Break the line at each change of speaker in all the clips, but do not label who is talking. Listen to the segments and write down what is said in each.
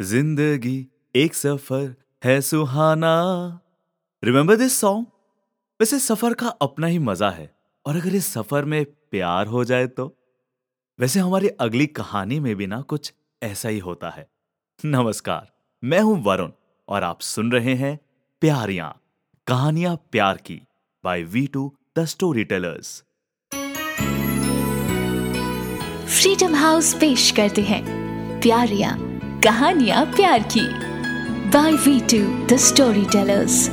ज़िंदगी एक सफ़र है सुहाना। रिमेंबर दिस सॉन्ग वैसे सफ़र का अपना ही मज़ा है, और अगर इस सफ़र में प्यार हो जाए तो? वैसे हमारी अगली कहानी में भी ना कुछ ऐसा ही होता है। नमस्कार, मैं हूँ वरुण, और आप सुन रहे हैं प्यारियाँ, कहानियाँ प्यार की by we two the storytellers
Freedom House पेश करते हैं प्यारियाँ। कहानियाँ प्यार की। By we two the storytellers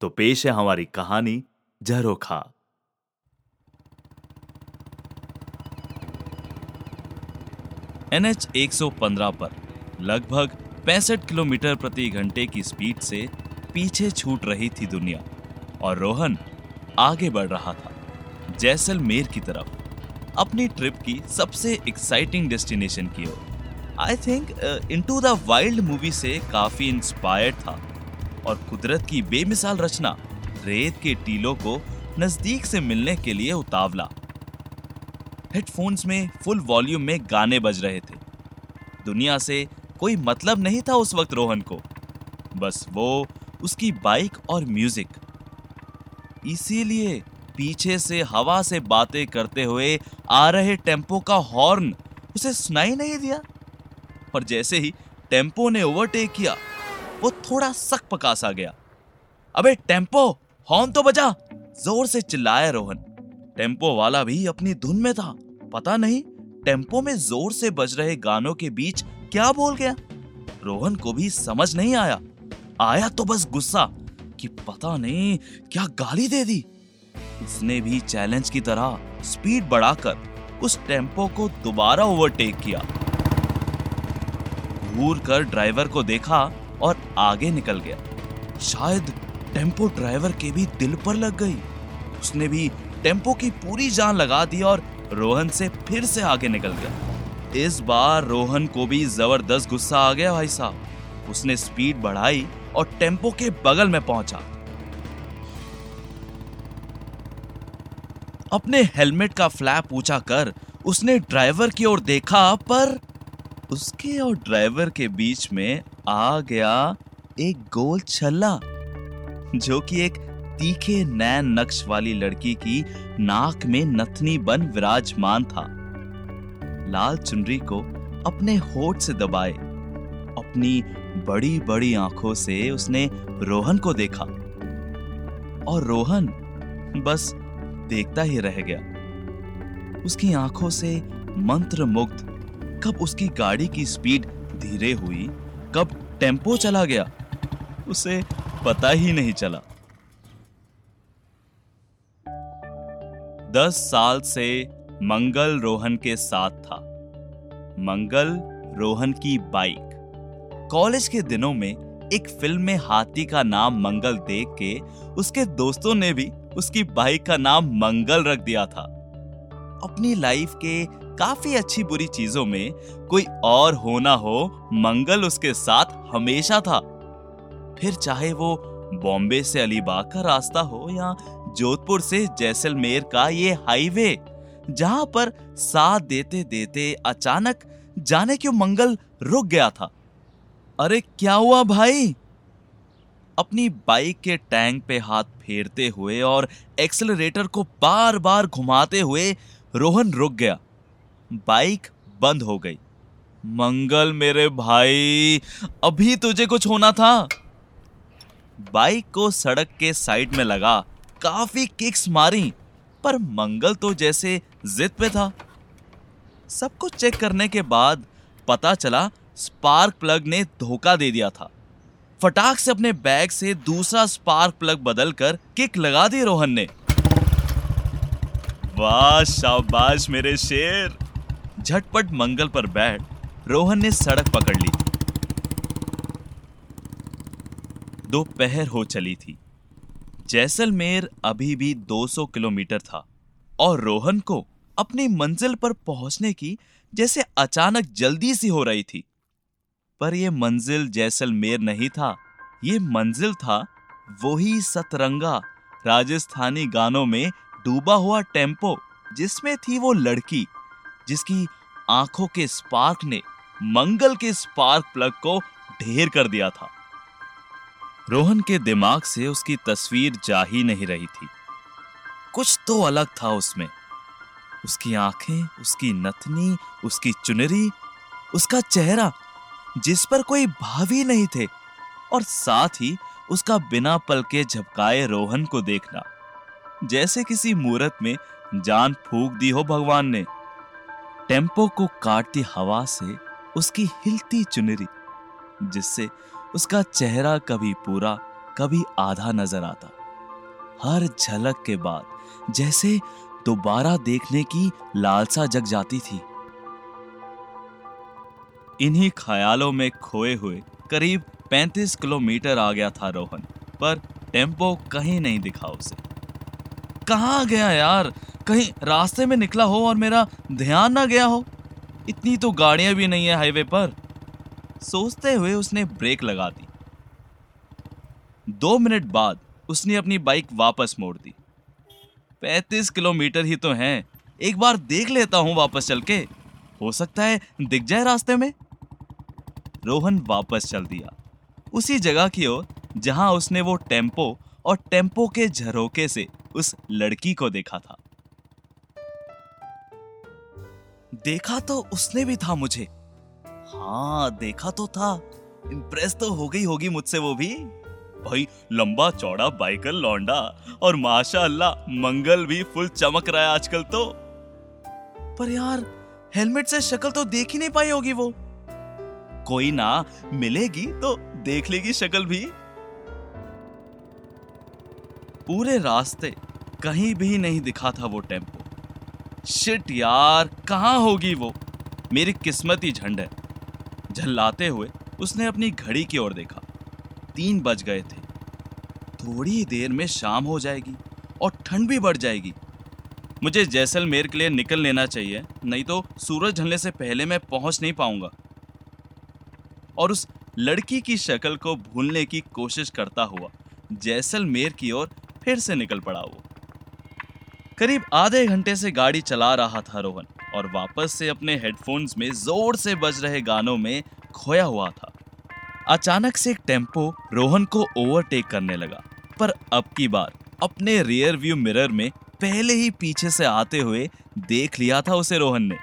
तो पेश है हमारी कहानी झरोखा एनएच 115 पर लगभग 65 किलोमीटर प्रति घंटे की स्पीड से पीछे छूट रही थी दुनिया, और रोहन आगे बढ़ रहा था, जैसलमेर की तरफ़। अपनी ट्रिप की सबसे एक्साइटिंग डेस्टिनेशन की ओर। I think Into the Wild movie से काफ़ी इंस्पायर्ड था। और कुदरत की बेमिसाल रचना रेत के टीलों को नज़दीक से मिलने के लिए उतावला। हेडफोन्स में फुल वॉल्यूम में गाने बज रहे थे। दुनिया से कोई मतलब नहीं था उस वक्त रोहन को। बस वो, उसकी बाइक और म्यूज़िक इसीलिए पीछे से हवा से बातें करते हुए आ रहे टेंपो का हॉर्न उसे सुनाई नहीं दिया। और जैसे ही टेंपो ने ओवरटेक किया, वो थोड़ा सक पकासा गया। अबे टेंपो, हॉर्न तो बजा, ज़ोर से चिल्लाया रोहन। टेंपो वाला भी अपनी धुन में था। पता नहीं टेंपो में ज़ोर से बज रहे गानों के बीच क्या बोल गया। रोहन को भी समझ नहीं आया। आया तो बस गुस्सा कि पता नहीं क्या गाली दे दी। उसने भी चैलेंज की तरह स्पीड बढ़ाकर उस टेंपो को दोबारा ओवरटेक किया। घूर कर ड्राइवर को देखा और आगे निकल गया। शायद टेंपो ड्राइवर के भी दिल पर लग गई। उसने भी टेंपो की पूरी जान लगा दी और रोहन से फिर से आगे निकल गया। इस बार रोहन को भी ज़बरदस्त गुस्सा आ गया भाई साहब। उसने स्पीड बढ़ाई और टेंपो के बगल में पहुँचा। अपने हेलमेट का फ्लैप ऊँचा कर उसने ड्राइवर की ओर देखा, पर उसके और ड्राइवर के बीच में आ गया एक गोल छल्ला, जो कि एक तीखे नैन नक्श वाली लड़की की नाक में नथनी बन विराजमान था। लाल चुनरी को अपने होठ से दबाए, अपनी बड़ी बड़ी आँखों से उसने रोहन को देखा। और रोहन बस देखता ही रह गया। उसकी आँखों से मंत्र मुग्ध कब उसकी गाड़ी की स्पीड धीरे हुई, कब टेंपो चला गया, उसे पता ही नहीं चला। दस साल से मंगल रोहन के साथ था। मंगल रोहन की बाइक। कॉलेज के दिनों में एक फ़िल्म में हाथी का नाम मंगल देख के उसके दोस्तों ने भी उसकी बाइक का नाम मंगल रख दिया था। अपनी लाइफ के काफ़ी अच्छी बुरी चीज़ों में कोई और होना हो, मंगल उसके साथ हमेशा था। फिर चाहे वो बॉम्बे से अलीबाग का रास्ता हो या जोधपुर से जैसलमेर का ये हाईवे, जहाँ पर साथ देते देते अचानक जाने क्यों मंगल रुक गया था। अरे, क्या हुआ भाई? अपनी बाइक के टैंक पे हाथ फेरते हुए और एक्सेलरेटर को बार बार घुमाते हुए रोहन रुक गया। बाइक बंद हो गई। मंगल मेरे भाई, अभी तुझे कुछ होना था? बाइक को सड़क के साइड में लगा। काफ़ी किक्स मारी, पर मंगल तो जैसे जिद पे था। सब कुछ चेक करने के बाद पता चला, स्पार्क प्लग ने धोखा दे दिया था। फटाक से अपने बैग से दूसरा स्पार्क प्लग बदलकर किक लगा दी रोहन ने। वाह, शाबाश मेरे शेर। झटपट मंगल पर बैठ, रोहन ने सड़क पकड़ ली। दोपहर हो चली थी। जैसलमेर अभी भी 200 किलोमीटर था और रोहन को अपनी मंजिल पर पहुँचने की जैसे अचानक जल्दी सी हो रही थी। पर यह मंजिल जैसलमेर नहीं था। ये मंजिल था वही सतरंगा राजस्थानी गानों में डूबा हुआ टेंपो जिसमें थी वो लड़की जिसकी आँखों के स्पार्क ने मंगल के स्पार्क प्लग को ढेर कर दिया था। रोहन के दिमाग से उसकी तस्वीर जा ही नहीं रही थी। कुछ तो अलग था उसमें। उसकी आँखें, उसकी नथनी, उसकी चुनरी, उसका चेहरा जिस पर कोई भाव नहीं थे, और साथ ही उसका बिना पल के झपकाए रोहन को देखना। जैसे किसी मूर्त में जान फूक दी हो भगवान ने, टेंपो को काटती हवा से उसकी हिलती चुनरी, जिससे उसका चेहरा कभी पूरा, कभी आधा नज़र आता। हर झलक के बाद जैसे दोबारा देखने की लालसा जग जाती थी। इन्हीं ख्यालों में खोए हुए करीब 35 किलोमीटर आ गया था रोहन, पर टेंपो कहीं नहीं दिखा उसे। कहाँ गया यार? कहीं रास्ते में निकला हो और मेरा ध्यान ना गया हो? इतनी तो गाड़ियाँ भी नहीं है हाईवे पर। सोचते हुए उसने ब्रेक लगा दी। दो मिनट बाद उसने अपनी बाइक वापस मोड़ दी। पैतीस किलोमीटर ही तो हैं। एक बार देख लेता हूँ वापस चल के। हो सकता है दिख जाए रास्ते में। रोहन वापस चल दिया। उसी जगह की ओर, जहाँ उसने वो टेंपो और टेंपो के झरोके से उस लड़की को देखा था। देखा तो उसने भी था मुझे। हाँ देखा तो था। इम्प्रेस तो हो गई होगी मुझसे वो भी। भाई, लंबा, चौड़ा, बाइकल, लौंडा और माशा अल्लाह मंगल भी फुल चमक रहा है आजकल तो। पर यार, हेलमेट से शक्ल तो देख ही नहीं पाई होगी वो। कोई ना मिलेगी तो देख लेगी शक्ल भी। पूरे रास्ते कहीं भी नहीं दिखा था वो टेंपो। शिट यार, कहाँ होगी वो? मेरी किस्मत ही झंड है। झल्लाते हुए उसने अपनी घड़ी की ओर देखा। तीन बज गए थे। थोड़ी देर में शाम हो जाएगी और ठंड भी बढ़ जाएगी। मुझे जैसलमेर के लिए निकल लेना चाहिए, नहीं तो सूरज ढलने से पहले मैं पहुँच नहीं पाऊँगा। और उस लड़की की शक्ल को भूलने की कोशिश करता हुआ जैसलमेर की ओर फिर से निकल पड़ा वो। करीब आधे घंटे से गाड़ी चला रहा था रोहन और वापस से अपने हेडफोन्स में ज़ोर से बज रहे गानों में खोया हुआ था। अचानक से एक टेंपो रोहन को ओवरटेक करने लगा, पर अब की बार अपने रियर व्यू मिरर में पहले ही पीछे से आते हुए देख लिया था उसे रोहन ने।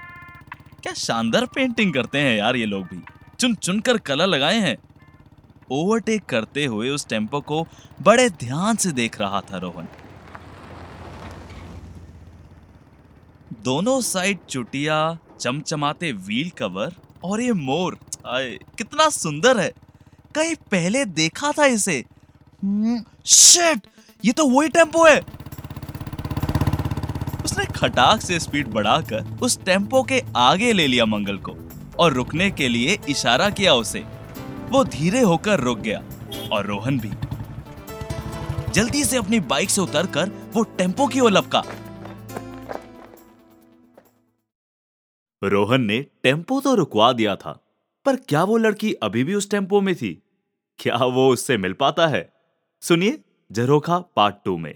क्या शानदार पेंटिंग करते हैं यार ये लोग भी। चुन चुन कर कलर लगाए हैं। ओवरटेक करते हुए उस टेंपो को बड़े ध्यान से देख रहा था रोहन। दोनों साइड चुटिया चमचमाते व्हील कवर और ये मोर आए कितना सुंदर है। कहीं पहले देखा था इसे। शिट हम्म, ये तो वही टेंपो है। उसने खटाक से स्पीड बढ़ाकर उस टेंपो के आगे ले लिया मंगल को। और रुकने के लिए इशारा किया उसे। वो धीरे होकर रुक गया और रोहन भी। जल्दी से अपनी बाइक से उतरकर वो टेंपो की ओर लपका। रोहन ने टेंपो तो रुकवा दिया था पर क्या वो लड़की अभी भी उस टेंपो में थी? क्या वो उससे मिल पाता है? सुनिए जरोखा पार्ट टू में।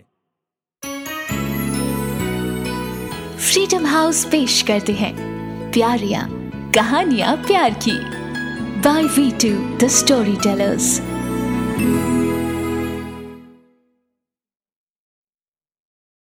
फ्रीडम हाउस पेश करते हैं। प्यारियाँ। कहानियाँ प्यार की। By we two the storytellers